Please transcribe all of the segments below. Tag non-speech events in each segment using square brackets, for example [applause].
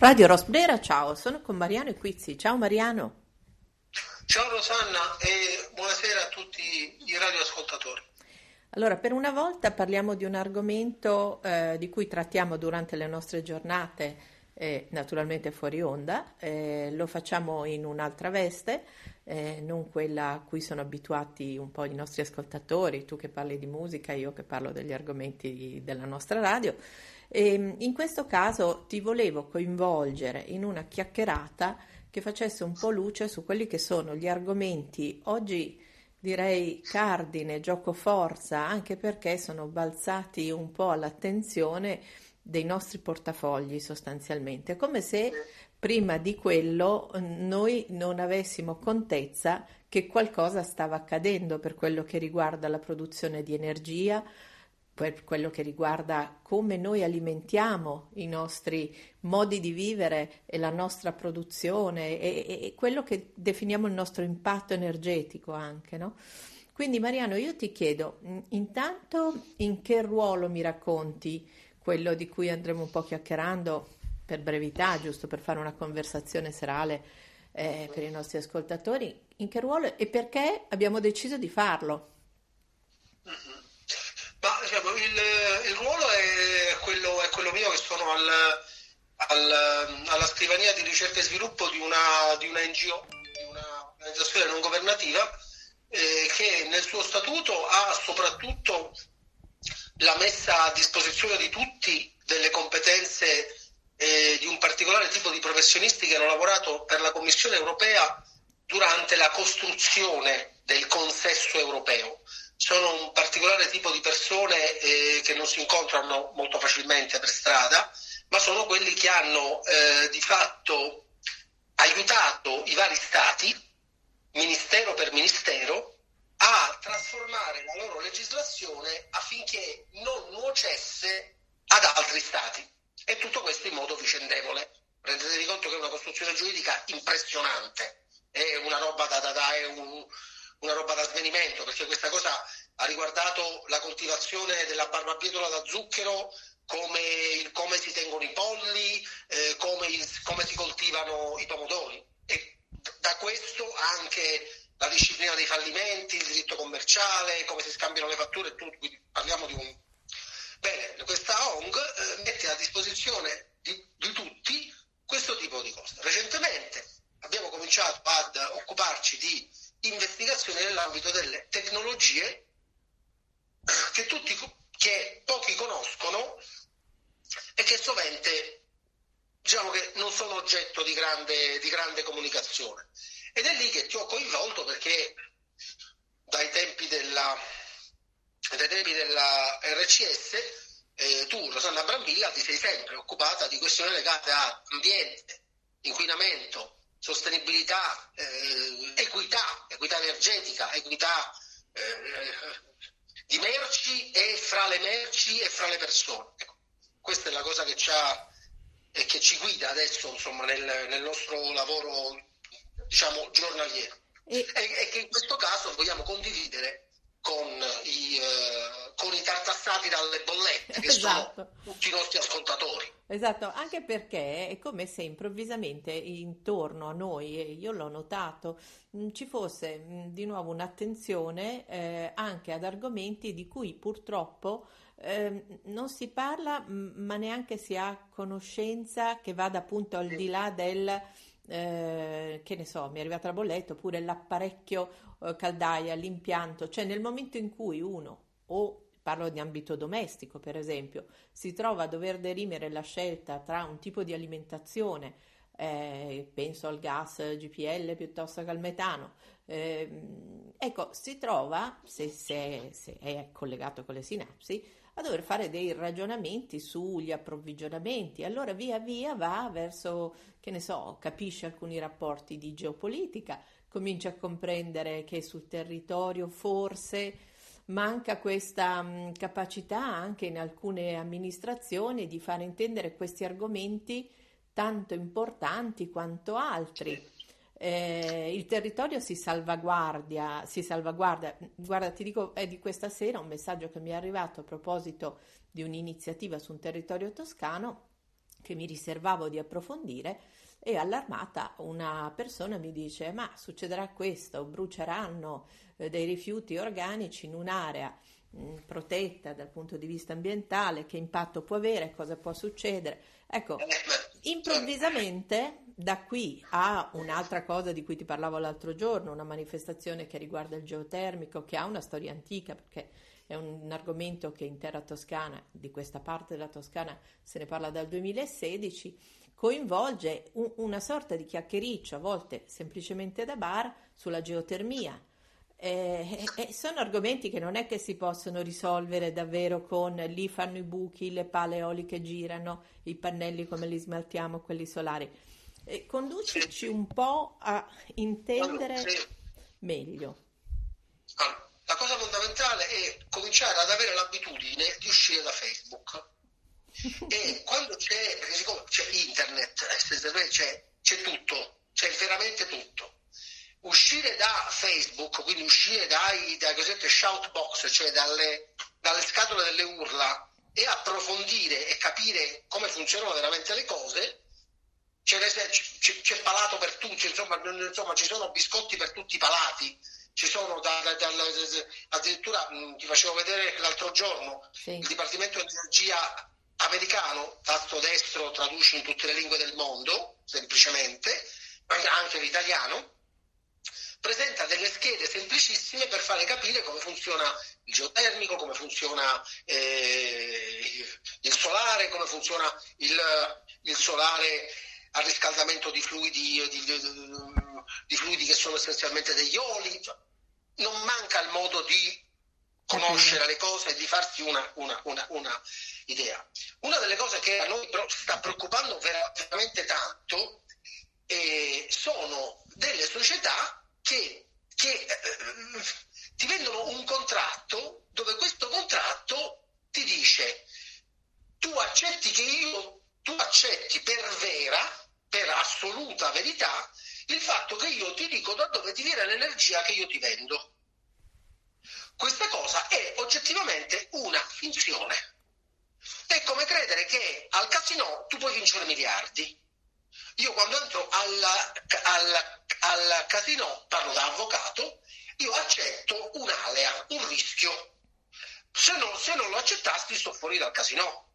Radio Rosbrera, ciao, sono con Mariano Equizzi. Ciao Mariano. Ciao Rosanna e buonasera a tutti i radioascoltatori. Allora, per una volta parliamo di un argomento eh, di cui trattiamo durante le nostre giornate, eh, naturalmente fuori onda, eh, lo facciamo in un'altra veste, eh, non quella a cui sono abituati un po' i nostri ascoltatori, tu che parli di musica, io che parlo degli argomenti della nostra radio. E ehm, in questo caso ti volevo coinvolgere in una chiacchierata che facesse un po' luce su quelli che sono gli argomenti oggi direi cardine, gioco forza, anche perché sono balzati un po' all'attenzione dei nostri portafogli sostanzialmente, come se prima di quello noi non avessimo contezza che qualcosa stava accadendo per quello che riguarda la produzione di energia, per quello che riguarda come noi alimentiamo i nostri modi di vivere e la nostra produzione e, e quello che definiamo il nostro impatto energetico anche, no? Quindi Mariano, io ti chiedo, intanto in che ruolo mi racconti quello di cui andremo un po' chiacchierando per brevità, giusto per fare una conversazione serale eh, per i nostri ascoltatori, in che ruolo e perché abbiamo deciso di farlo? Mm-hmm. Il, il, ruolo è quello, è quello, mio che sono al, al, alla scrivania di ricerca e sviluppo di una, di una NGO, di un'organizzazione non governativa, eh, che nel suo statuto ha soprattutto la messa a disposizione di tutti delle competenze eh, di un particolare tipo di professionisti che hanno lavorato per la Commissione europea durante la costruzione del consesso europeo sono un particolare tipo di persone eh, che non si incontrano molto facilmente per strada, ma sono quelli che hanno eh, di fatto aiutato i vari stati, ministero per ministero, a trasformare la loro legislazione affinché non nuocesse ad altri stati. E tutto questo in modo vicendevole. Rendetevi conto che è una costruzione giuridica impressionante, è una roba da, da, da è un, una roba da svenimento, perché questa cosa ha riguardato la coltivazione della barbabietola da zucchero, come, il, come si tengono i polli, eh, come, il, come si coltivano i pomodori. E da questo anche la disciplina dei fallimenti, il diritto commerciale, come si scambiano le fatture, tutto, quindi parliamo di un... Bene, questa ONG eh, mette a disposizione di, di tutti questo tipo di cose. Recentemente abbiamo cominciato ad occuparci di investigazioni nell'ambito delle tecnologie che, tutti, che pochi conoscono e che sovente diciamo che non sono oggetto di grande, di grande comunicazione. Ed è lì che ti ho coinvolto perché dai tempi della, dai tempi della RCS eh, tu, Rosanna Brambilla, ti sei sempre occupata di questioni legate a ambiente, inquinamento, sostenibilità, eh, equità, equità energetica, equità eh, di merci e fra le merci e fra le persone. Ecco, questa è la cosa che, eh, che ci guida adesso insomma, nel, nel, nostro lavoro diciamo, giornaliero e... E, e che in questo caso vogliamo condividere con i, eh, con i tartassati dalle bollette, che esatto. sono tutti i nostri ascoltatori. Esatto, anche perché è come se improvvisamente intorno a noi, e io l'ho notato, mm, ci fosse mm, di nuovo un'attenzione eh, anche ad argomenti di cui purtroppo eh, non si parla, ma neanche si ha conoscenza che vada appunto al di là del eh, che ne so, mi è arrivata la bolletta, oppure l'apparecchio eh, caldaia, l'impianto, cioè nel momento in cui uno o parlo di ambito domestico per esempio, si trova a dover derimere la scelta tra un tipo di alimentazione, eh, penso al gas GPL piuttosto che al metano, eh, ecco, si trova, se, se, se è collegato con le sinapsi, a dover fare dei ragionamenti sugli approvvigionamenti. Allora via via va verso, che ne so, capisce alcuni rapporti di geopolitica, comincia a comprendere che sul territorio forse manca questa mh, capacità anche in alcune amministrazioni di far intendere questi argomenti tanto importanti quanto altri. Eh, il territorio si salvaguardia, si salvaguarda. Guarda, ti dico, è di questa sera un messaggio che mi è arrivato a proposito di un'iniziativa su un territorio toscano che mi riservavo di approfondire e allarmata una persona mi dice ma succederà questo, bruceranno eh, dei rifiuti organici in un'area mh, mm, protetta dal punto di vista ambientale, che impatto può avere, cosa può succedere. Ecco, improvvisamente da qui a un'altra cosa di cui ti parlavo l'altro giorno, una manifestazione che riguarda il geotermico, che ha una storia antica perché è un argomento che in terra toscana, di questa parte della Toscana, se ne parla dal 2016, coinvolge un, una sorta di chiacchiericcio, a volte semplicemente da bar, sulla geotermia. Eh, eh, sono argomenti che non è che si possono risolvere davvero con lì fanno i buchi, le pale eoliche girano, i pannelli come li smaltiamo, quelli solari. Eh, conducici un po' a intendere meglio. Allora la cosa fondamentale è cominciare ad avere l'abitudine di uscire da Facebook. [laughs] e quando c'è, perché siccome c'è internet, eh, c'è, c'è tutto, c'è veramente tutto. Uscire da Facebook, quindi uscire dai, dai cosiddetti shout box, cioè dalle, dalle scatole delle urla, e approfondire e capire come funzionano veramente le cose, c'è, c'è, c'è palato per tutti, insomma, insomma, ci sono biscotti per tutti i palati ci sono da, da, da, addirittura mh, ti facevo vedere l'altro giorno sì. il Dipartimento di Energia americano, tasto destro traduce in tutte le lingue del mondo, semplicemente, anche l'italiano, presenta delle schede semplicissime per fare capire come funziona il geotermico, come funziona eh, il solare, come funziona il, il solare a riscaldamento di fluidi, di, di, di fluidi che sono essenzialmente degli oli. Cioè, non manca il modo di conoscere le cose e di farsi una, una, una, una idea. Una delle cose che a noi sta preoccupando veramente tanto eh, sono delle società che, che eh, ti vendono un contratto dove questo contratto ti dice tu accetti che io, tu accetti per vera, per assoluta verità, il fatto che io ti dico da dove ti viene l'energia che io ti vendo. Questa cosa è oggettivamente una finzione. È come credere che al casino tu puoi vincere miliardi. Io quando entro al, al, al casino, parlo da avvocato, io accetto un'alea, un rischio. Se non, se non lo accettassi sto fuori dal casino.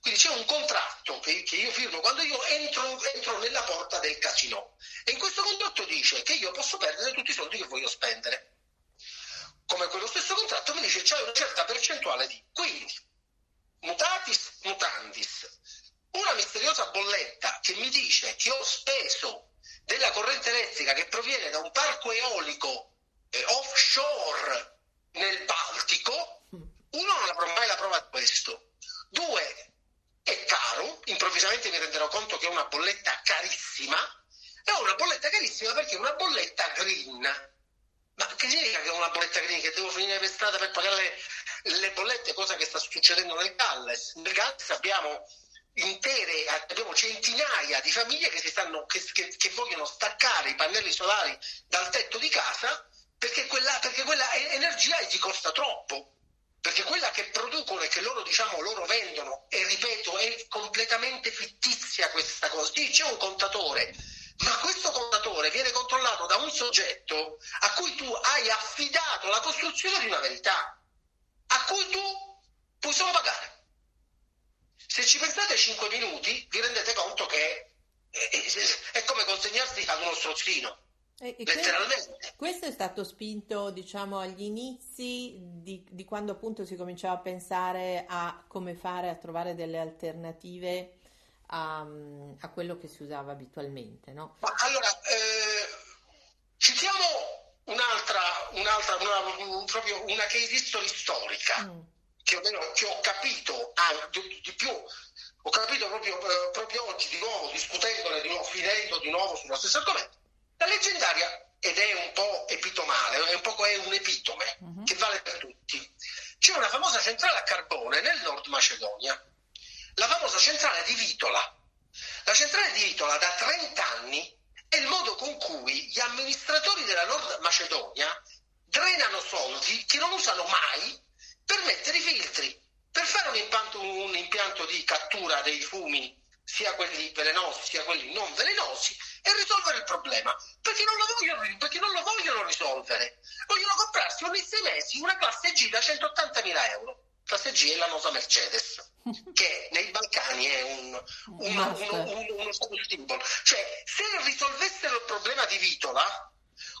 Quindi c'è un contratto che, che io firmo quando io entro, entro, nella porta del casino e in questo contratto dice che io posso perdere tutti i soldi che voglio spendere. Come quello stesso contratto mi dice c'è una certa percentuale di. Quindi, mutatis mutandis, una misteriosa bolletta che mi dice che ho speso della corrente elettrica che proviene da un parco eolico eh, offshore nel Baltico, uno non avrò mai la prova di questo. Due, è caro, improvvisamente mi renderò conto che è una bolletta carissima, è una bolletta carissima perché è una bolletta green. Ma che significa che è una bolletta green? Che devo finire per strada per pagare le, le bollette, cosa che sta succedendo nel Galles. Nel Galles abbiamo intere, abbiamo centinaia di famiglie che, stanno, che, che, che, vogliono staccare i pannelli solari dal tetto di casa perché quella, perché quella energia gli costa troppo perché quella che producono e che loro, diciamo, loro vendono, e ripeto, è completamente fittizia questa cosa. Sì, c'è un contatore, ma questo contatore viene controllato da un soggetto a cui tu hai affidato la costruzione di una verità, a cui tu puoi solo pagare. Se ci pensate 5 minuti, vi rendete conto che è, è, come consegnarsi ad uno strozzino. E, e Letteralmente. Questo è stato spinto, diciamo, agli inizi di, di, quando appunto si cominciava a pensare a come fare a trovare delle alternative a, a quello che si usava abitualmente, no? Ma allora, eh, citiamo un'altra, un'altra una, proprio una case history storica, mm. Che, che, ho capito ah, di, di, più, ho capito proprio, eh, proprio oggi di nuovo, discutendone di nuovo, finendo di nuovo sullo stesso argomento la leggendaria, ed è un po' epitomale, è un, po' è un epitome uh-huh. che vale per tutti. C'è una famosa centrale a carbone nel Nord Macedonia, la famosa centrale di Vitola. La centrale di Vitola da 30 anni è il modo con cui gli amministratori della Nord Macedonia drenano soldi che non usano mai per mettere i filtri, per fare un impianto, un impianto di cattura dei fumi sia quelli velenosi sia quelli non velenosi, e risolvere il problema. Perché non lo vogliono, perché non lo vogliono risolvere. Vogliono comprarsi ogni sei mesi una classe G da 180.000 euro. Classe G è la nota Mercedes, [laughs] che nei Balcani è un, un, un, un, uno status symbol. Cioè, se risolvessero il problema di Vitola,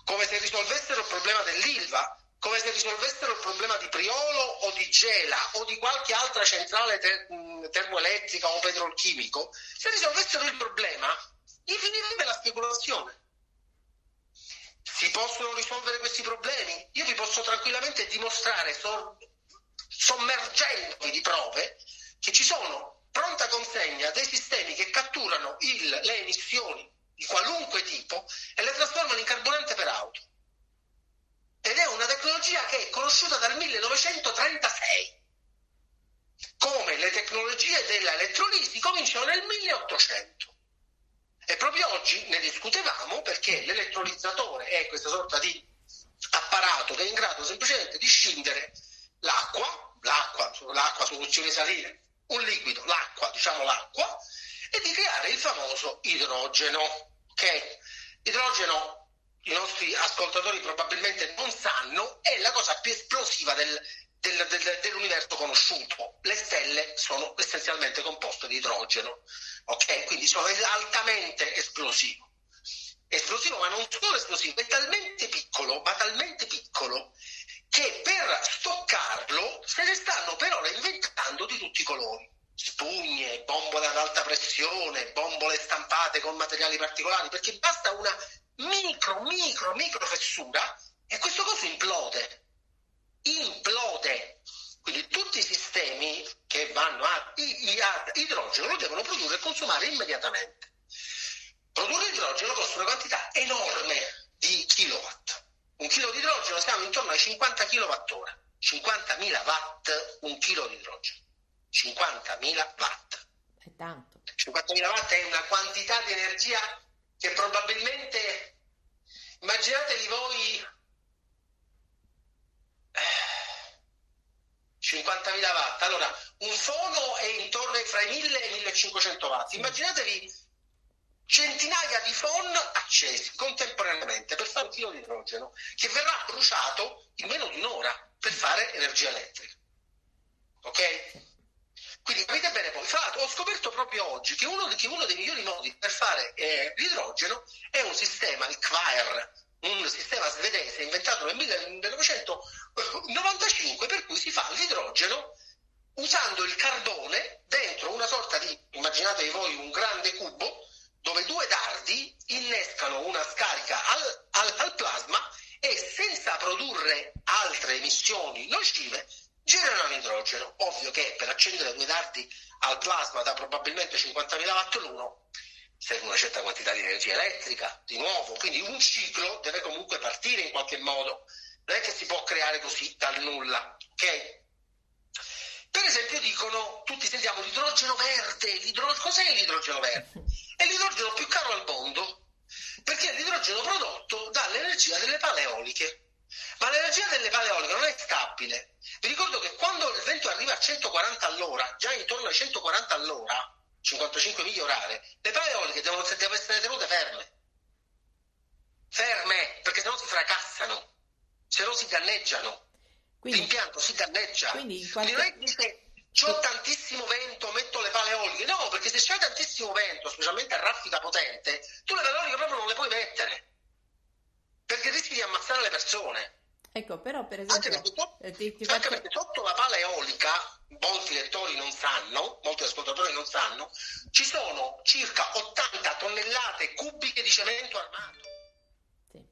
come se risolvessero il problema dell'Ilva, come se risolvessero il problema di Priolo o di Gela o di qualche altra centrale ter- termoelettrica o petrolchimico, se risolvessero il problema, gli finirebbe la speculazione. Si possono risolvere questi problemi? Io vi posso tranquillamente dimostrare, sor- sommergendovi di prove, che ci sono pronta consegna dei sistemi che catturano il, le emissioni di qualunque tipo e le trasformano in carburante per auto ed è una tecnologia che è conosciuta dal 1936. Come le tecnologie dell'elettrolisi cominciano nel 1800. E proprio oggi ne discutevamo perché l'elettrolizzatore è questa sorta di apparato che è in grado semplicemente di scindere l'acqua, l'acqua, l'acqua soluzione salina, un liquido, l'acqua, diciamo l'acqua, e di creare il famoso idrogeno, che idrogeno i nostri ascoltatori probabilmente non sanno, è la cosa più esplosiva del, del, del, dell'universo conosciuto. Le stelle sono essenzialmente composte di idrogeno, ok? Quindi sono altamente esplosivo. Esplosivo, ma non solo esplosivo, è talmente piccolo, ma talmente piccolo, che per stoccarlo se ne stanno per ora inventando di tutti i colori. Spugne, bombole ad alta pressione, bombole stampate con materiali particolari, perché basta una micro, micro, micro fessura e questo coso implode. Implode. Quindi tutti i sistemi che vanno a, ad idrogeno lo devono produrre e consumare immediatamente. Produrre idrogeno costa una quantità enorme di kilowatt. Un chilo di idrogeno siamo intorno ai 50 kWh. 50.000 watt un chilo di idrogeno. 50.000 watt. È tanto. 50.000 watt è una quantità di energia che probabilmente immaginatevi voi 50.000 eh, watt. Allora, un fono è intorno ai fra i 1000 e i 1500 watt. Immaginatevi centinaia di phon accesi contemporaneamente per fare un chilo di idrogeno che verrà bruciato in meno di un'ora per fare energia elettrica. Ok? Quindi capite bene poi, fra l'altro ho scoperto proprio oggi che uno, che uno dei migliori modi per fare eh, l'idrogeno è un sistema, il QAER, un sistema svedese inventato nel 1995 per cui si fa l'idrogeno usando il carbone dentro una sorta di, immaginatevi voi un grande cubo, dove due dardi innescano una scarica al, al, al plasma e senza produrre altre emissioni nocive generano idrogeno. Ovvio che per accendere due dardi al plasma da probabilmente 50.000 watt l'uno serve una certa quantità di energia elettrica, di nuovo, quindi un ciclo deve comunque partire in qualche modo, non è che si può creare così dal nulla, ok? Per esempio dicono, tutti sentiamo l'idrogeno verde, l'idrogeno, cos'è l'idrogeno verde? È l'idrogeno più caro al mondo, perché è l'idrogeno prodotto dall'energia delle paleoliche. Ma l'energia delle paleoliche non è stabile. Vi ricordo che quando il vento arriva a 140 all'ora, già intorno ai 140 all'ora, 55 miglia orarie, le paleoliche devono, devono essere tenute ferme. Ferme, perché sennò si fracassano, se no si danneggiano. Quindi, L'impianto si danneggia. Quindi, qualche... non è che c'ho tantissimo vento, metto le pale eoliche. No, perché se c'è tantissimo vento, specialmente a raffica potente, tu le pale eoliche proprio non le puoi mettere. Perché rischi di ammazzare le persone. Ecco, però per esempio... Anche perché, sotto, eh, ti, ti faccio... perché sotto la pala eolica, molti lettori non sanno, molti ascoltatori non sanno, ci sono circa 80 tonnellate cubiche di cemento armato. Sì.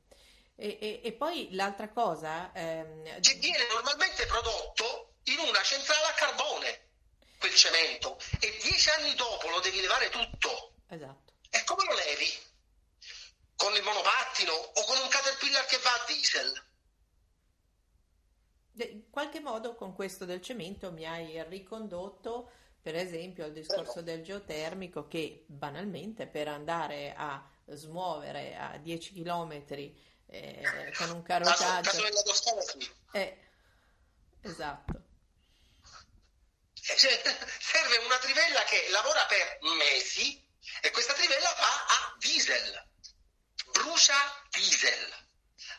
E, e, e poi l'altra cosa... Ehm... Che viene normalmente prodotto in una centrale a carbone, quel cemento, e dieci anni dopo lo devi levare tutto. Esatto. E come lo levi? Con il monopattino o con un caterpillar che va a diesel? in qualche modo con questo del cemento mi hai ricondotto per esempio al discorso del geotermico che banalmente per andare a smuovere a 10 km eh, con un carotaggio ah, eh, esatto. Serve una trivella che lavora per mesi e questa trivella va a diesel, brucia diesel.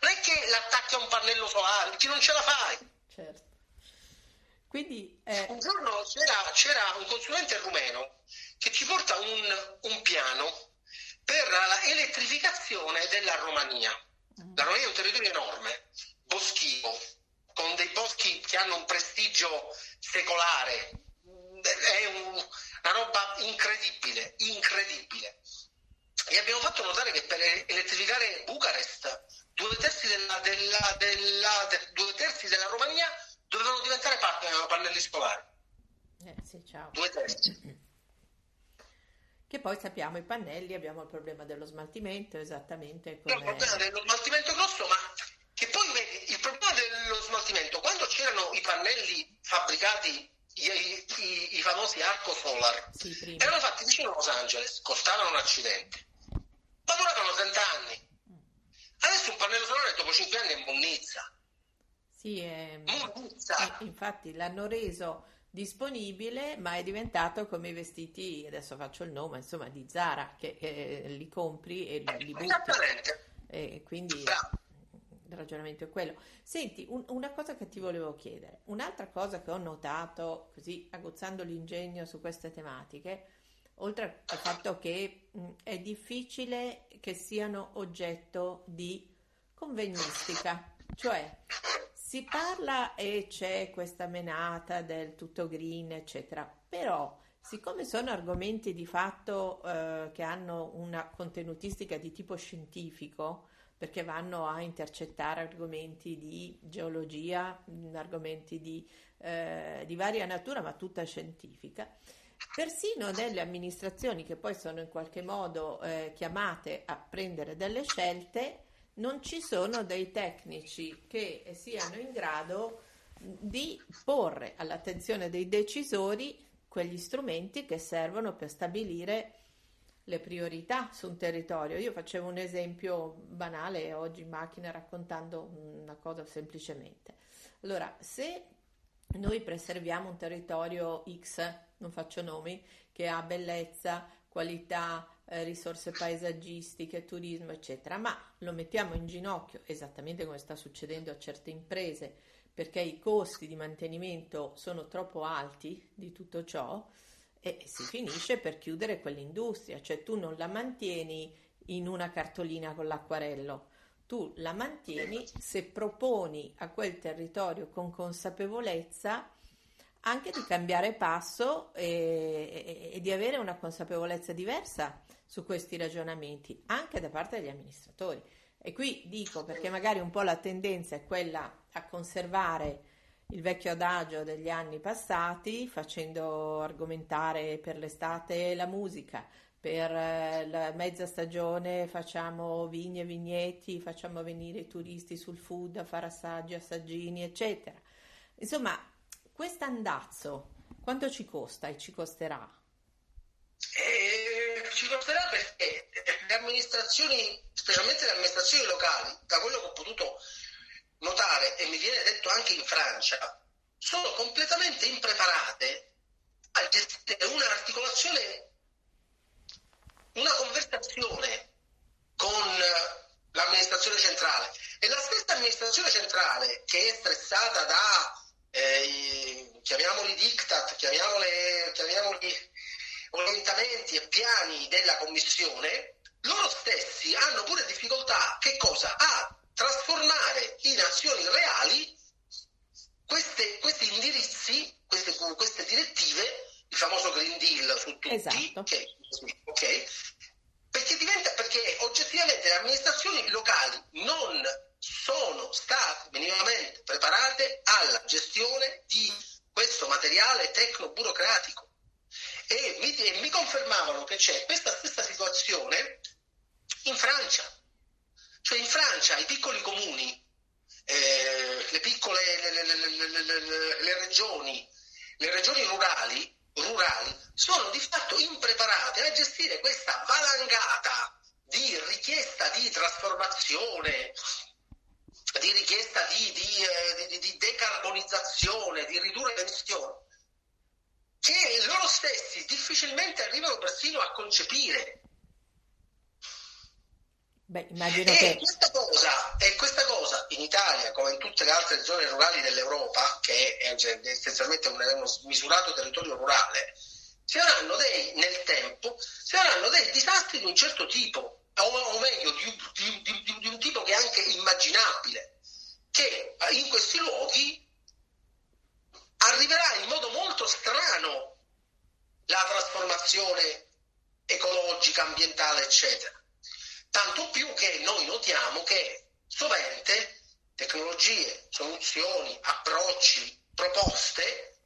Non è che l'attacchi a un pannello solare, perché non ce la fai. Certo. Quindi, eh... Un giorno c'era, c'era, un consulente rumeno che ci porta un, un piano per l'elettrificazione della Romania. La Romania è un territorio enorme, boschivo, con dei boschi che hanno un prestigio secolare. È un, una roba incredibile, incredibile. E abbiamo fatto notare che per elettrificare Bucarest, due terzi della, della, della, de, due terzi della Romania dovevano diventare pannelli solari. Eh, sì, ciao. Due terzi. Che poi sappiamo i pannelli, abbiamo il problema dello smaltimento, esattamente come... Il problema dello smaltimento grosso, ma che poi vedi, il problema dello smaltimento, quando c'erano i pannelli fabbricati, i, i, i famosi Arco Solar, sì, erano fatti vicino a Los Angeles, costavano un accidente, ma duravano 30 anni. Adesso un pannello solare dopo 5 anni è munnizza. Sì, è... munnizza. Infatti l'hanno reso disponibile, ma è diventato come i vestiti, adesso faccio il nome, insomma, di Zara, che, che li compri e li, li butti. Esattamente. E quindi il ragionamento è quello. Senti, un, una cosa che ti volevo chiedere, un'altra cosa che ho notato, così aguzzando l'ingegno su queste tematiche, oltre al fatto che mh, è difficile che siano oggetto di convegnistica, cioè si parla e c'è questa menata del tutto green, eccetera, però siccome sono argomenti di fatto eh, che hanno una contenutistica di tipo scientifico, perché vanno a intercettare argomenti di geologia, argomenti di, eh, di varia natura, ma tutta scientifica, persino nelle amministrazioni che poi sono in qualche modo eh, chiamate a prendere delle scelte, non ci sono dei tecnici che siano in grado di porre all'attenzione dei decisori quegli strumenti che servono per stabilire le priorità su un territorio. Io facevo un esempio banale oggi in macchina raccontando una cosa semplicemente. Allora, se noi preserviamo un territorio X, non faccio nomi, che ha bellezza, qualità, eh, risorse paesaggistiche, turismo, eccetera, ma lo mettiamo in ginocchio, esattamente come sta succedendo a certe imprese, perché i costi di mantenimento sono troppo alti di tutto ciò e si finisce per chiudere quell'industria, cioè tu non la mantieni in una cartolina con l'acquarello, tu la mantieni se proponi a quel territorio con consapevolezza anche di cambiare passo e, e, e, di avere una consapevolezza diversa su questi ragionamenti, anche da parte degli amministratori. E qui dico perché magari un po' la tendenza è quella a conservare il vecchio adagio degli anni passati, facendo argomentare per l'estate la musica, per eh, la mezza stagione facciamo vigne e vigneti, facciamo venire i turisti sul food a fare assaggi, assaggini, eccetera. Insomma, questo andazzo quanto ci costa e ci costerà? Eh, ci costerà perché le amministrazioni, specialmente le amministrazioni locali, da quello che ho potuto notare e mi viene detto anche in Francia, sono completamente impreparate a gestire un'articolazione, una conversazione con l'amministrazione centrale. E la stessa amministrazione centrale che è stressata da eh, chiamiamoli diktat, chiamiamoli, chiamiamoli orientamenti e piani della Commissione, loro stessi hanno pure difficoltà che cosa? a trasformare in azioni reali queste, questi indirizzi, queste, queste, direttive, il famoso Green Deal su tutti, esatto. okay, okay, perché, diventa, perché oggettivamente le amministrazioni locali non sono state minimamente preparate alla gestione di questo materiale tecno-burocratico e mi, e mi confermavano che c'è questa stessa situazione in Francia. Cioè in Francia i piccoli comuni, eh, le piccole le, le, le, regioni, le regioni rurali, rurali sono di fatto impreparate a gestire questa valangata di richiesta di trasformazione, di richiesta di, di, eh, di, di decarbonizzazione, di ridurre le emissioni. che loro stessi difficilmente arrivano persino a concepire. Beh, immagino e, che... questa cosa, e questa cosa in Italia, come in tutte le altre zone rurali dell'Europa, che è cioè, essenzialmente un, uno smisurato territorio rurale, si avranno dei, nel tempo, si avranno dei disastri di un certo tipo, o, o meglio, di, di, di, di un tipo che è anche immaginabile, che in questi luoghi arriverà in modo molto strano la trasformazione ecologica, ambientale, eccetera. Tanto più che noi notiamo che sovente tecnologie, soluzioni, approcci, proposte,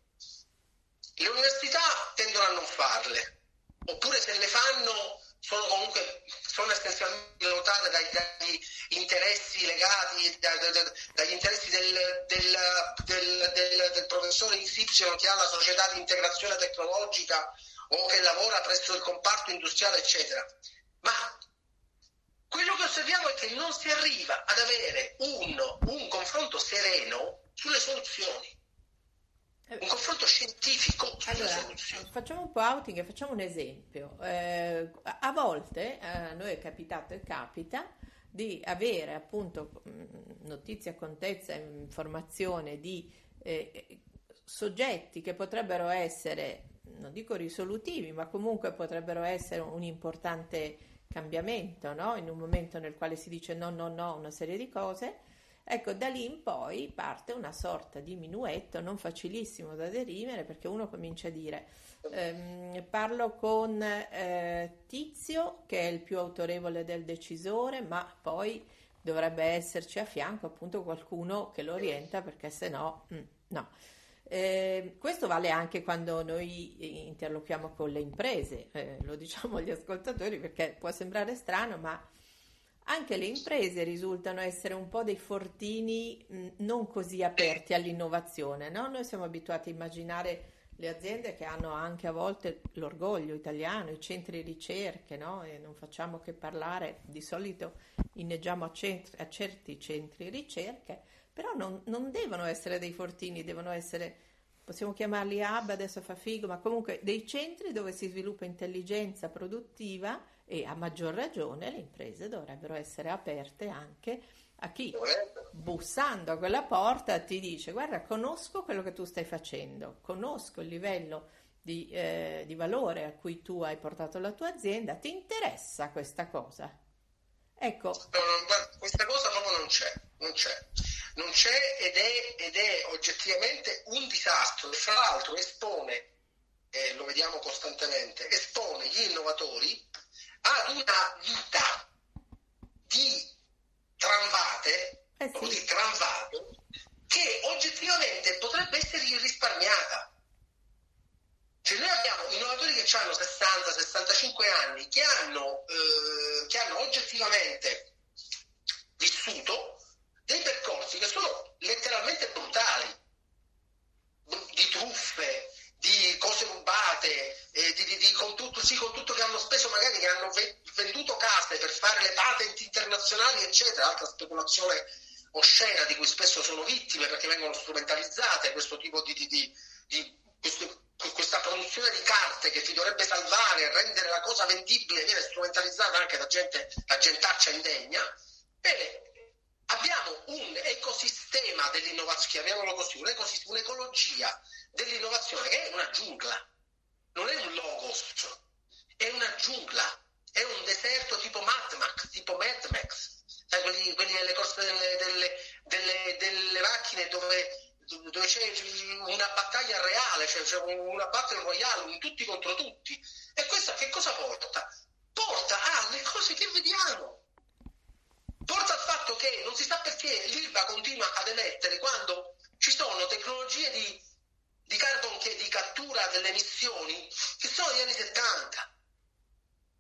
le università tendono a non farle, oppure se le fanno sono comunque sono essenzialmente notate dai, dagli interessi legati, da, da, dagli interessi del, del, del, del, professore XY che ha la società di integrazione tecnologica o che lavora presso il comparto industriale, eccetera. Ma quello che osserviamo è che non si arriva ad avere un, un confronto sereno sulle soluzioni. Un confronto scientifico allora. Facciamo un po' outing e facciamo un esempio. Eh, a volte a noi è capitato e capita di avere appunto notizia, contezza, informazione di eh, soggetti che potrebbero essere, non dico risolutivi, ma comunque potrebbero essere un importante cambiamento, no? in un momento nel quale si dice no, no, no, una serie di cose. Ecco, da lì in poi parte una sorta di minuetto non facilissimo da derimere perché uno comincia a dire ehm, parlo con eh, Tizio che è il più autorevole del decisore, ma poi dovrebbe esserci a fianco appunto qualcuno che lo orienta perché se no, mm, no. Eh, questo vale anche quando noi interloquiamo con le imprese, eh, lo diciamo agli ascoltatori perché può sembrare strano, ma anche le imprese risultano essere un po' dei fortini mh, non così aperti all'innovazione. No? Noi siamo abituati a immaginare le aziende che hanno anche a volte l'orgoglio italiano, i centri ricerche, no? e non facciamo che parlare, di solito inneggiamo a, centri, a certi centri ricerche però non, non devono essere dei fortini, devono essere, possiamo chiamarli hub, adesso fa figo, ma comunque dei centri dove si sviluppa intelligenza produttiva e a maggior ragione le imprese dovrebbero essere aperte anche a chi bussando a quella porta ti dice guarda conosco quello che tu stai facendo, conosco il livello di, eh, di valore a cui tu hai portato la tua azienda, ti interessa questa cosa? Ecco. questa cosa proprio non c'è, non c'è non c'è ed è, ed è oggettivamente un disastro e fra l'altro espone, eh, lo vediamo costantemente, espone gli innovatori ad una vita di tramvate, eh sì. di tramvato, che oggettivamente potrebbe essere risparmiata. Cioè noi abbiamo innovatori che hanno 60-65 anni, che hanno, eh, che hanno oggettivamente vissuto dei percorsi che sono letteralmente brutali, di truffe, di cose rubate, eh, di, di, di, con, tutto, sì, con, tutto, che hanno speso, magari che hanno venduto case per fare le patenti internazionali, eccetera, altra speculazione oscena di cui spesso sono vittime perché vengono strumentalizzate, questo tipo di, di questo, questa produzione di carte che ti dovrebbe salvare e rendere la cosa vendibile viene strumentalizzata anche da gente, da gentaccia indegna. Bene, abbiamo un ecosistema dell'innovazione, chiamiamolo così, un'ecologia dell'innovazione che è una giungla, non è un logos, è una giungla, è un deserto tipo Mad Max, tipo Mad Max, sai, quelli, quelli nelle corse delle, delle, delle, delle macchine dove, dove, c'è una battaglia reale, cioè, c'è una battle royale, un tutti contro tutti. E questo che cosa porta? Porta alle cose che vediamo porta al fatto che non si sa perché l'ILVA continua ad emettere quando ci sono tecnologie di, di carbon che di cattura delle emissioni che sono degli anni 70.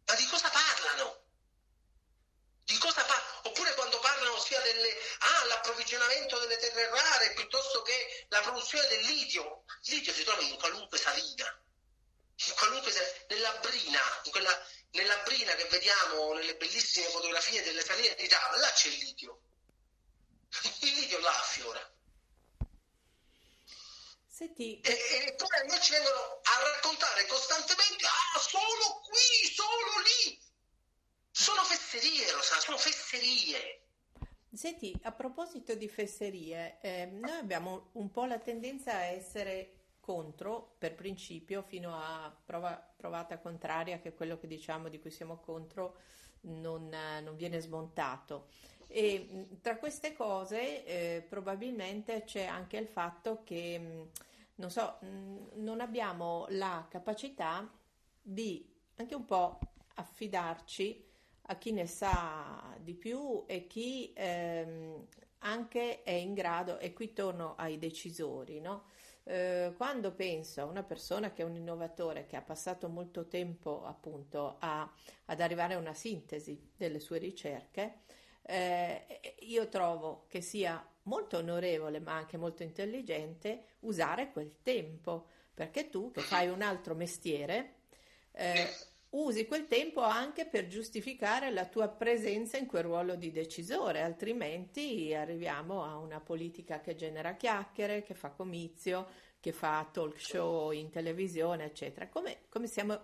Ma di cosa parlano? Di cosa parlano? Oppure quando parlano sia delle ah, delle terre rare piuttosto che la produzione del litio. Il litio si trova in qualunque salina, in qualunque nella brina, in quella nella brina che vediamo nelle bellissime fotografie delle saline di Tava, là c'è il litio. Il litio là affiora. Senti... E, e poi a noi ci vengono a raccontare costantemente, ah, solo qui, solo lì. Sono fesserie, Rosa, sono fesserie. Senti, a proposito di fesserie, eh, noi abbiamo un po' la tendenza a essere contro per principio fino a prova, provata contraria che quello che diciamo di cui siamo contro non, non viene smontato. E tra queste cose eh, probabilmente c'è anche il fatto che, non so, non abbiamo la capacità di anche un po' affidarci a chi ne sa di più e chi ehm, anche è in grado, e qui torno ai decisori, no? eh, quando penso a una persona che è un innovatore, che ha passato molto tempo appunto a, ad arrivare a una sintesi delle sue ricerche, eh, io trovo che sia molto onorevole ma anche molto intelligente usare quel tempo, perché tu che fai un altro mestiere, eh, usi quel tempo anche per giustificare la tua presenza in quel ruolo di decisore, altrimenti arriviamo a una politica che genera chiacchiere, che fa comizio, che fa talk show in televisione, eccetera. Come, come siamo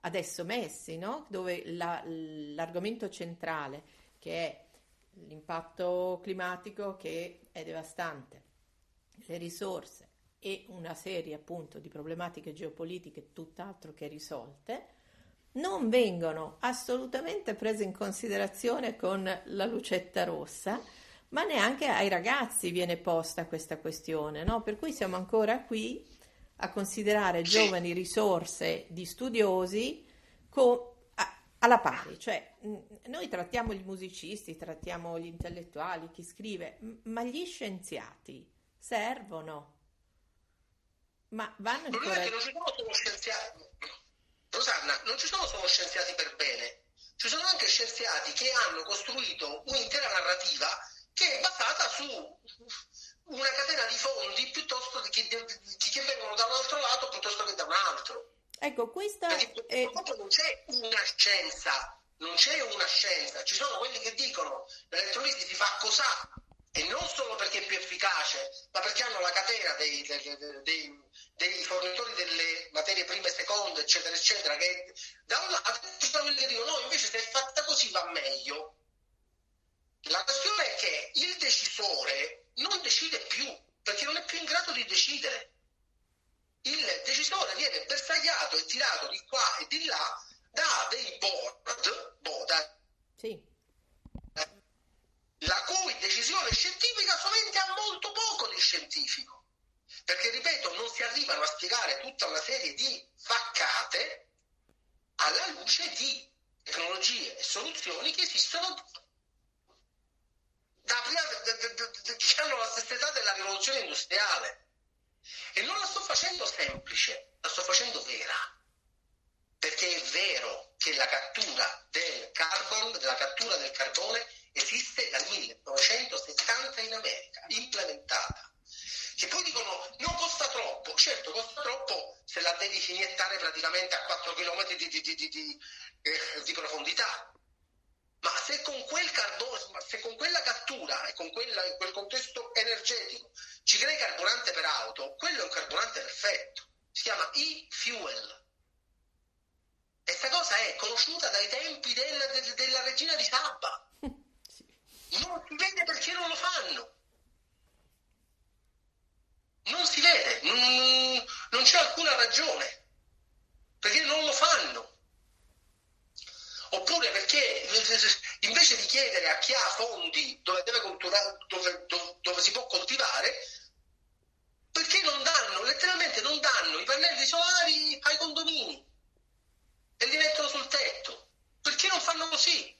adesso messi, no? dove la, l'argomento centrale, che è l'impatto climatico che è devastante, le risorse e una serie appunto di problematiche geopolitiche tutt'altro che risolte, non vengono assolutamente prese in considerazione con la lucetta rossa, ma neanche ai ragazzi viene posta questa questione, no? Per cui siamo ancora qui a considerare giovani risorse di studiosi co- a- alla pari, cioè noi trattiamo gli musicisti, trattiamo gli intellettuali, chi scrive, ma gli scienziati servono. Ma vanno ancora... Non ci sono solo scienziati, Rosanna, non ci sono solo scienziati per bene, ci sono anche scienziati che hanno costruito un'intera narrativa che è basata su una catena di fondi piuttosto che, che vengono da un altro lato piuttosto che da un altro. Ecco, questa Perché è... non c'è una scienza, non c'è una scienza, ci sono quelli che dicono l'elettrolisi si fa cos'ha e non solo perché è più efficace, ma perché hanno la catena dei, dei, dei, dei fornitori delle materie prime e seconde, eccetera, eccetera, che da un lato ci sono quelli che dicono no, invece se è fatta così va meglio. La questione è che il decisore non decide più, perché non è più in grado di decidere. Il decisore viene bersagliato e tirato di qua e di là da dei board, board sì. la cui decisione scientifica sovente ha molto poco di scientifico perché ripeto non si arrivano a spiegare tutta una serie di faccate alla luce di tecnologie e soluzioni che esistono da prima, che hanno la stessa età della rivoluzione industriale. E non la sto facendo semplice, la sto facendo vera. Perché è vero che la cattura del carbon, della cattura del carbone esiste dal 1970 in America, implementata. Che poi dicono non costa troppo, certo costa troppo se la devi iniettare praticamente a 4 km di, di, di, di eh, profondità, ma se con quel carbone, se con quella cattura e con quella, quel contesto energetico ci crei carburante per auto, quello è un carburante perfetto, si chiama e-fuel. E questa cosa è conosciuta dai tempi del, del, della regina di Sabba. [laughs] Non si vede perché non lo fanno non si vede, non, non c'è alcuna ragione, perché non lo fanno. Oppure perché invece di chiedere a chi ha fondi dove, dove, dove, dove si può coltivare, perché non danno, letteralmente non danno i pannelli solari ai condomini e li mettono sul tetto? Perché non fanno così?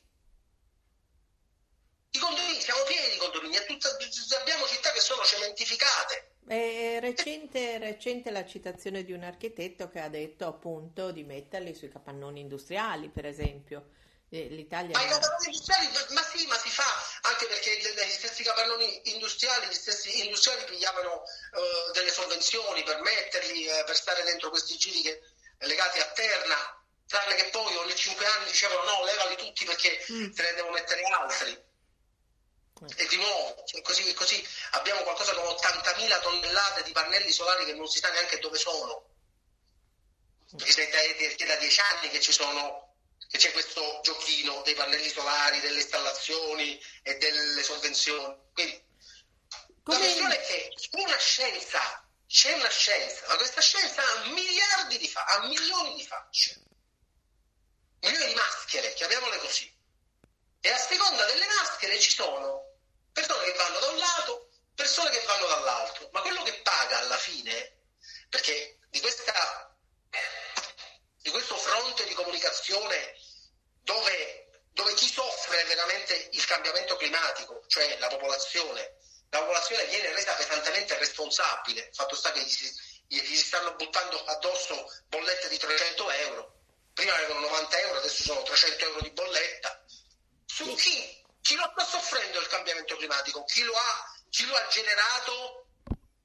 I condomini, siamo pieni di condomini, abbiamo città che sono cementificate. È recente, recente, la citazione di un architetto che ha detto appunto di metterli sui capannoni industriali, per esempio. L'Italia ma i capannoni industriali, ma sì, ma si fa anche perché gli stessi capannoni industriali, gli stessi industriali pigliavano uh, delle sovvenzioni per metterli, uh, per stare dentro questi giri che, legati a terra, tranne che poi ogni cinque anni dicevano no, levali tutti perché mm. se ne devo mettere altri. E di nuovo, così, così abbiamo qualcosa come 80.000 tonnellate di pannelli solari che non si sa neanche dove sono. Perché è da dieci anni che ci sono che c'è questo giochino dei pannelli solari, delle installazioni e delle sovvenzioni. Quindi Come... la questione è che una scienza, c'è una scienza, ma questa scienza ha miliardi di facce, ha milioni di facce, milioni di maschere, chiamiamole così. E a seconda delle maschere ci sono persone che vanno da un lato, persone che vanno dall'altro, ma quello che paga alla fine, perché di, questa, di questo fronte di comunicazione dove, dove chi soffre veramente il cambiamento climatico, cioè la popolazione, la popolazione viene resa pesantemente responsabile, fatto sta che gli si, gli si stanno buttando addosso bollette di 300 euro, prima avevano 90 euro, adesso sono 300 euro di bolletta, su chi chi lo sta soffrendo il cambiamento climatico? Chi lo ha, chi lo ha generato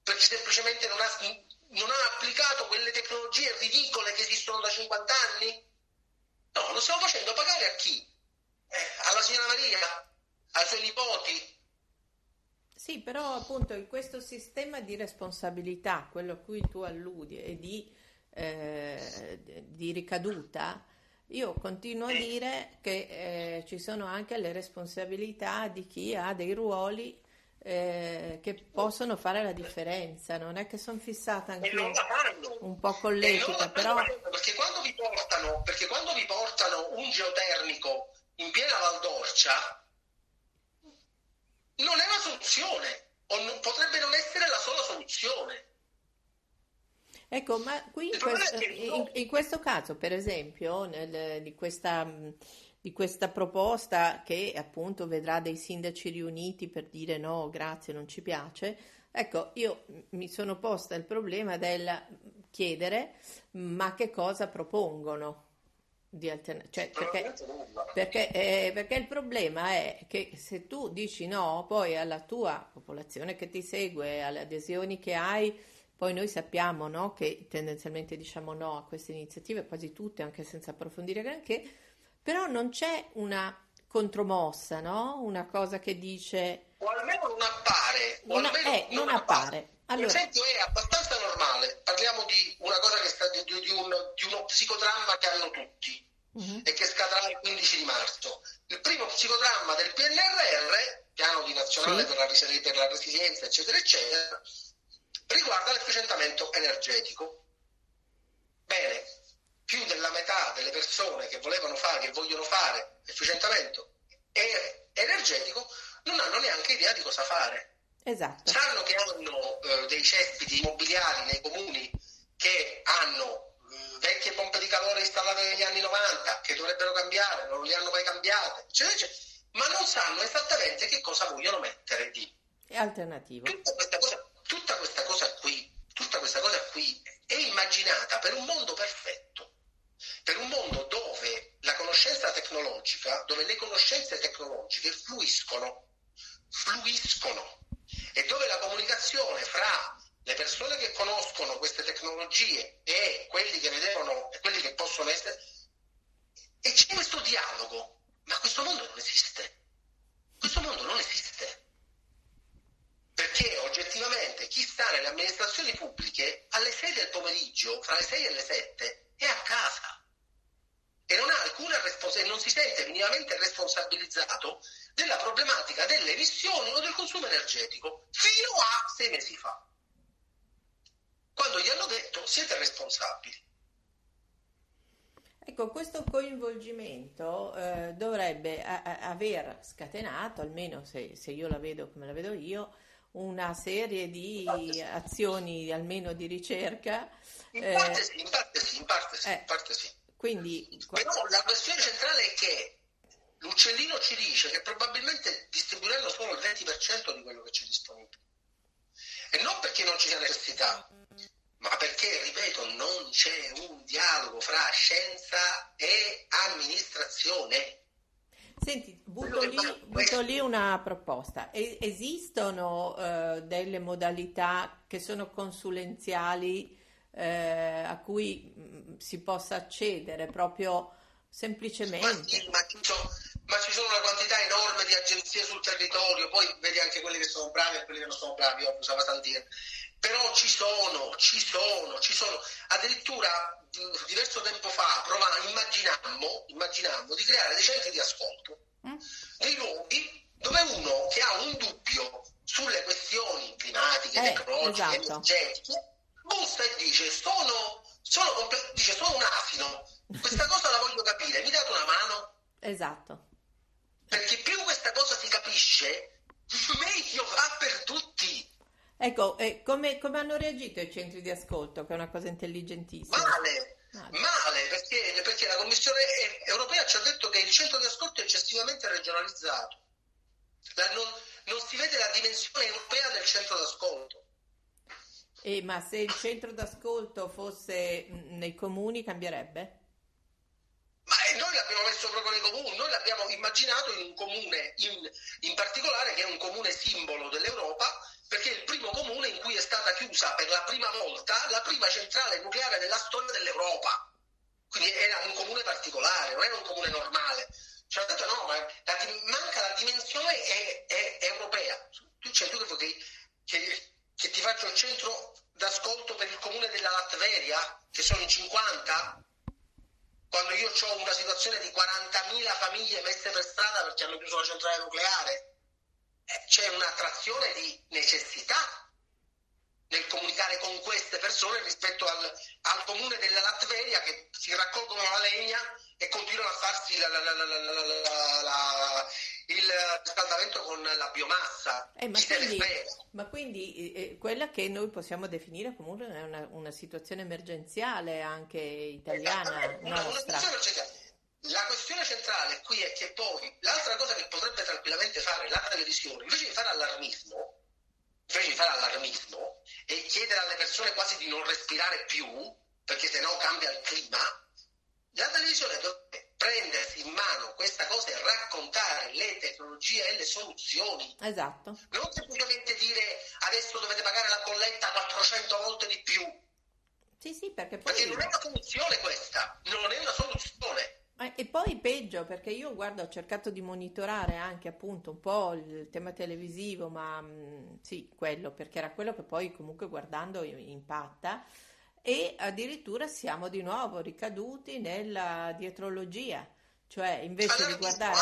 perché semplicemente non ha, non ha applicato quelle tecnologie ridicole che esistono da 50 anni? No, lo stiamo facendo pagare a chi? Eh, alla signora Maria? Ai suoi nipoti? Sì, però appunto in questo sistema di responsabilità, quello a cui tu alludi, e di, eh, di ricaduta, io continuo a dire che eh, ci sono anche le responsabilità di chi ha dei ruoli eh, che possono fare la differenza. Non è che sono fissata anche un po' con l'etica, però... Perché quando, vi portano, perché quando vi portano un geotermico in piena Valdorcia, non è una soluzione, o non, potrebbe non essere la sola soluzione. Ecco, ma qui in questo, in, in questo caso, per esempio, nel, di, questa, di questa proposta che appunto vedrà dei sindaci riuniti per dire no, grazie, non ci piace, ecco, io mi sono posta il problema del chiedere ma che cosa propongono di alternativa, cioè, perché, perché, eh, perché, il problema è che se tu dici no, poi alla tua popolazione che ti segue, alle adesioni che hai, poi noi sappiamo no, che tendenzialmente diciamo no a queste iniziative, quasi tutte, anche senza approfondire granché, però non c'è una contromossa, no? una cosa che dice... O almeno non appare. O una, almeno eh, non, non appare. appare. Allora... Per esempio è abbastanza normale, parliamo di una cosa che sta di, di, un, di uno psicodramma che hanno tutti uh-huh. e che scadrà il 15 di marzo. Il primo psicodramma del PNRR, piano di nazionale sì. per, la, per la resilienza, eccetera, eccetera, riguarda l'efficientamento energetico. Bene, più della metà delle persone che volevano fare, che vogliono fare efficientamento energetico non hanno neanche idea di cosa fare. Esatto. Sanno che hanno eh, dei cespiti immobiliari nei comuni che hanno eh, vecchie pompe di calore installate negli anni 90 che dovrebbero cambiare, non le hanno mai cambiate, eccetera, eccetera, ma non sanno esattamente che cosa vogliono mettere di alternativo. Tutta questa cosa tutta questa cosa qui, tutta questa cosa qui è immaginata per un mondo perfetto, per un mondo dove la conoscenza tecnologica, dove le conoscenze tecnologiche fluiscono, fluiscono e dove la comunicazione fra le persone che conoscono queste tecnologie e quelli che ne devono e quelli che possono essere e c'è questo dialogo, ma questo mondo non esiste. Questo mondo non esiste perché oggettivamente chi sta nelle amministrazioni pubbliche alle 6 del pomeriggio, fra le 6 e le 7, è a casa e non alcuna responsabilità, non si sente minimamente responsabilizzato della problematica delle emissioni o del consumo energetico fino a sei mesi fa, quando gli hanno detto siete responsabili. Ecco, questo coinvolgimento eh, dovrebbe a- a- aver scatenato, almeno se, se io la vedo come la vedo io, una serie di azioni almeno di ricerca. In parte sì, in parte sì, in parte sì, eh, in parte sì. Quindi, Però la questione centrale è che l'uccellino ci dice che probabilmente distribuiranno solo il 20% di quello che c'è disponibile. E non perché non ci sia necessità, ma perché, ripeto, non c'è un dialogo fra scienza e amministrazione. Senti, butto lì, butto lì una proposta. Esistono eh, delle modalità che sono consulenziali eh, a cui mh, mm, si possa accedere proprio semplicemente? Ma, sì, ma, ma ci sono una quantità enorme di agenzie sul territorio, poi vedi anche quelli che sono bravi e quelli che non sono bravi, ovvio, usava Santina. Però ci sono, ci sono, ci sono. Addirittura diverso tempo fa provavamo, immaginammo, immaginammo di creare dei centri di ascolto, mm. dei luoghi dove uno che ha un dubbio sulle questioni climatiche, eh, tecnologiche, esatto. energetiche, bussa e dice sono, sono, comple- dice, sono un asino, questa cosa la voglio capire, mi date una mano? Esatto. Perché più questa cosa si capisce, [laughs] meglio va per tutti. Ecco, eh, come, come, hanno reagito i centri di ascolto, che è una cosa intelligentissima? Male, male, male perché, perché, la Commissione europea ci ha detto che il centro di ascolto è eccessivamente regionalizzato. La, non, non, si vede la dimensione europea del centro d'ascolto. Eh, ma se il centro d'ascolto fosse nei comuni cambierebbe? Ma noi l'abbiamo messo proprio nei comuni, noi l'abbiamo immaginato in un comune in, in particolare che è un comune simbolo dell'Europa perché è il primo comune in cui è stata chiusa per la prima volta la prima centrale nucleare della storia dell'Europa. Quindi era un comune particolare, non era un comune normale. Ci hanno detto no, ma la, manca la dimensione è, è, europea. Tu, cioè, tu che, che, che ti faccio il centro d'ascolto per il comune della Latveria, che sono in 50, quando io ho una situazione di 40.000 famiglie messe per strada perché hanno chiuso la centrale nucleare c'è un'attrazione di necessità nel comunicare con queste persone rispetto al, al comune della Latveria che si raccolgono la legna e continuano a farsi la, la, la, il riscaldamento con la biomassa. Eh, ma, quindi, ma, quindi, eh, quella che noi possiamo definire comunque una, una situazione emergenziale anche italiana una, nostra. Una la questione centrale qui è che poi l'altra cosa che potrebbe tranquillamente fare la televisione, invece di fare allarmismo, invece di fare allarmismo e chiedere alle persone quasi di non respirare più, perché sennò cambia il clima, la televisione dovrebbe prendersi in mano questa cosa e raccontare le tecnologie e le soluzioni. Esatto. Non semplicemente dire adesso dovete pagare la bolletta 400 volte di più. Sì, sì, perché poi... Perché non è una soluzione questa, non è una soluzione. E poi peggio perché io guarda ho cercato di monitorare anche appunto un po' il tema televisivo, ma mh, mm, sì, quello perché era quello che poi comunque guardando impatta. E addirittura siamo di nuovo ricaduti nella dietrologia, cioè invece di guardare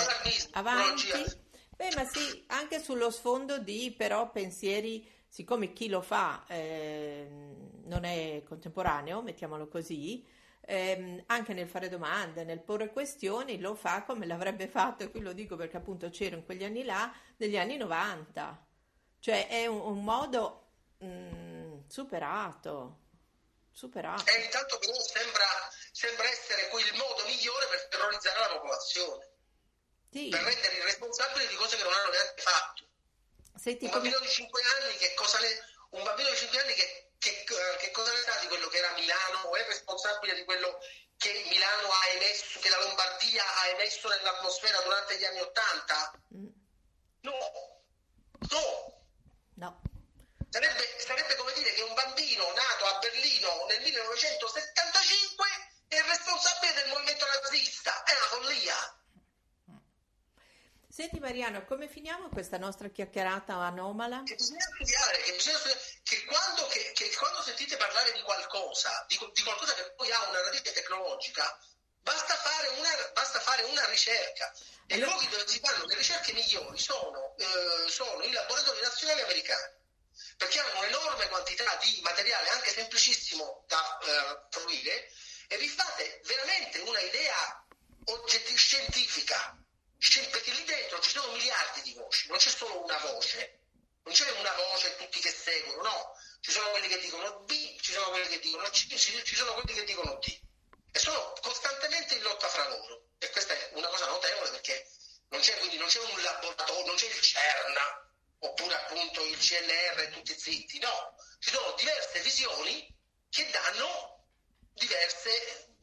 avanti, beh ma sì, anche sullo sfondo di però pensieri, siccome chi lo fa eh, non è contemporaneo, mettiamolo così, ehm, anche nel fare domande, nel porre questioni, lo fa come l'avrebbe fatto, e qui lo dico perché appunto c'ero in quegli anni là, negli anni 90. Cioè è un, un modo mh, mm, superato, superato. E intanto però sembra, sembra essere quel modo migliore per terrorizzare la popolazione. Sì. Per rendere irresponsabili di cose che non hanno neanche fatto. Senti, un bambino come... di 5 anni che cosa ne... un bambino di 5 anni che che, che cosa ne sa di quello che era Milano è responsabile di quello che Milano ha emesso, che la Lombardia ha emesso nell'atmosfera durante gli anni Ottanta? Mm. No, no. No. Sarebbe, sarebbe, come dire che un bambino nato a Berlino nel 1975 è responsabile del movimento nazista. È una follia. Senti Mariano, come finiamo questa nostra chiacchierata anomala? Che bisogna studiare, che, bisogna studiare, che, quando, che, che quando, sentite parlare di qualcosa, di, di, qualcosa che poi ha una radice tecnologica, basta fare una, basta fare una ricerca. E i luoghi dove si fanno le ricerche migliori sono, eh, sono i laboratori nazionali americani, perché hanno un'enorme quantità di materiale, anche semplicissimo da eh, fruire, e vi fate veramente una idea oggettiva, scientifica perché lì dentro ci sono miliardi di voci, non c'è solo una voce, non c'è una voce e tutti che seguono, no, ci sono quelli che dicono B, ci sono quelli che dicono C, ci sono quelli che dicono D. E sono costantemente in lotta fra loro. E questa è una cosa notevole perché non c'è, quindi non c'è un laboratorio, non c'è il CERN oppure appunto il CNR tutti zitti, no, ci sono diverse visioni che danno diverse,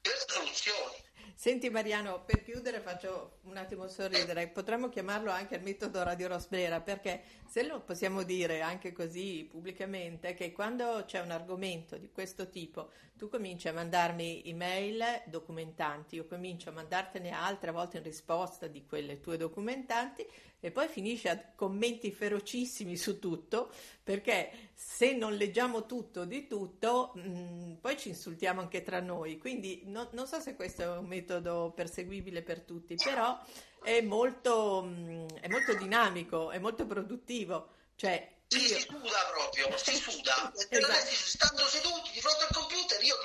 diverse soluzioni. Senti Mariano, per chiudere faccio un attimo sorridere, potremmo chiamarlo anche il metodo Radio Rosbrera, perché se lo possiamo dire anche così pubblicamente, che quando c'è un argomento di questo tipo, tu cominci a mandarmi email documentanti, io comincio a mandartene altre volte in risposta di quelle tue documentanti e poi finisce a commenti ferocissimi su tutto, perché se non leggiamo tutto di tutto, mh, mm, poi ci insultiamo anche tra noi. Quindi no, non so se questo è un metodo perseguibile per tutti, però è molto, mm, è molto dinamico, è molto produttivo. Cioè, sì, io... si suda proprio, si suda. [laughs] esatto. Stando seduti di fronte al computer, io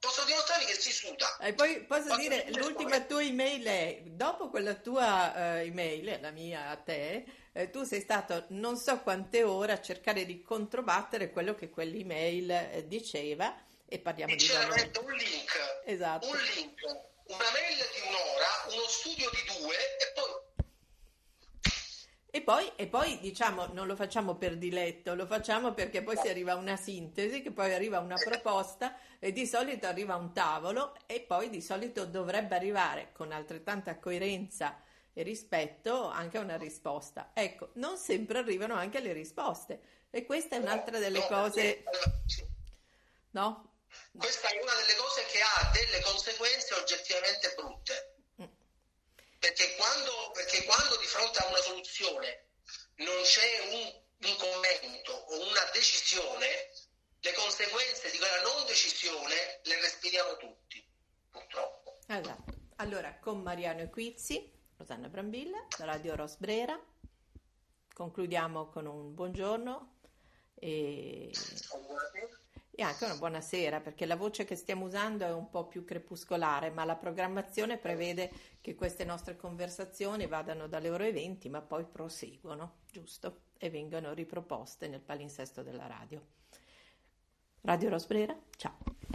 posso dimostrarvi che si suda. E poi posso Ma dire, l'ultima tua email è, dopo quella tua uh, email, la mia a te, eh, tu sei stato non so quante ore a cercare di controbattere quello che quell'email eh, diceva e parliamo e di... C'era un link, esatto. un link, una mail di un'ora, uno studio di due e poi e poi, e poi, diciamo non lo facciamo per diletto, lo facciamo perché poi si arriva a una sintesi, che poi arriva una proposta e di solito arriva un tavolo e poi di solito dovrebbe arrivare con altrettanta coerenza e rispetto anche a una risposta. Ecco, non sempre arrivano anche le risposte e questa è un'altra delle cose... No? Questa è una delle cose che ha delle conseguenze oggettivamente brutte perché quando, perché quando di fronte a una soluzione non c'è un, un commento o una decisione, le conseguenze di quella non decisione le respiriamo tutti, purtroppo. Esatto. Allora, con Mariano Equizzi, Rosanna Brambilla, Radio Rosbrera, concludiamo con un buongiorno e... Buonasera e anche una buona sera, perché la voce che stiamo usando è un po' più crepuscolare, ma la programmazione prevede che queste nostre conversazioni vadano dalle ore 20, ma poi proseguono, giusto? E vengano riproposte nel palinsesto della radio. Radio Rosbrera, ciao.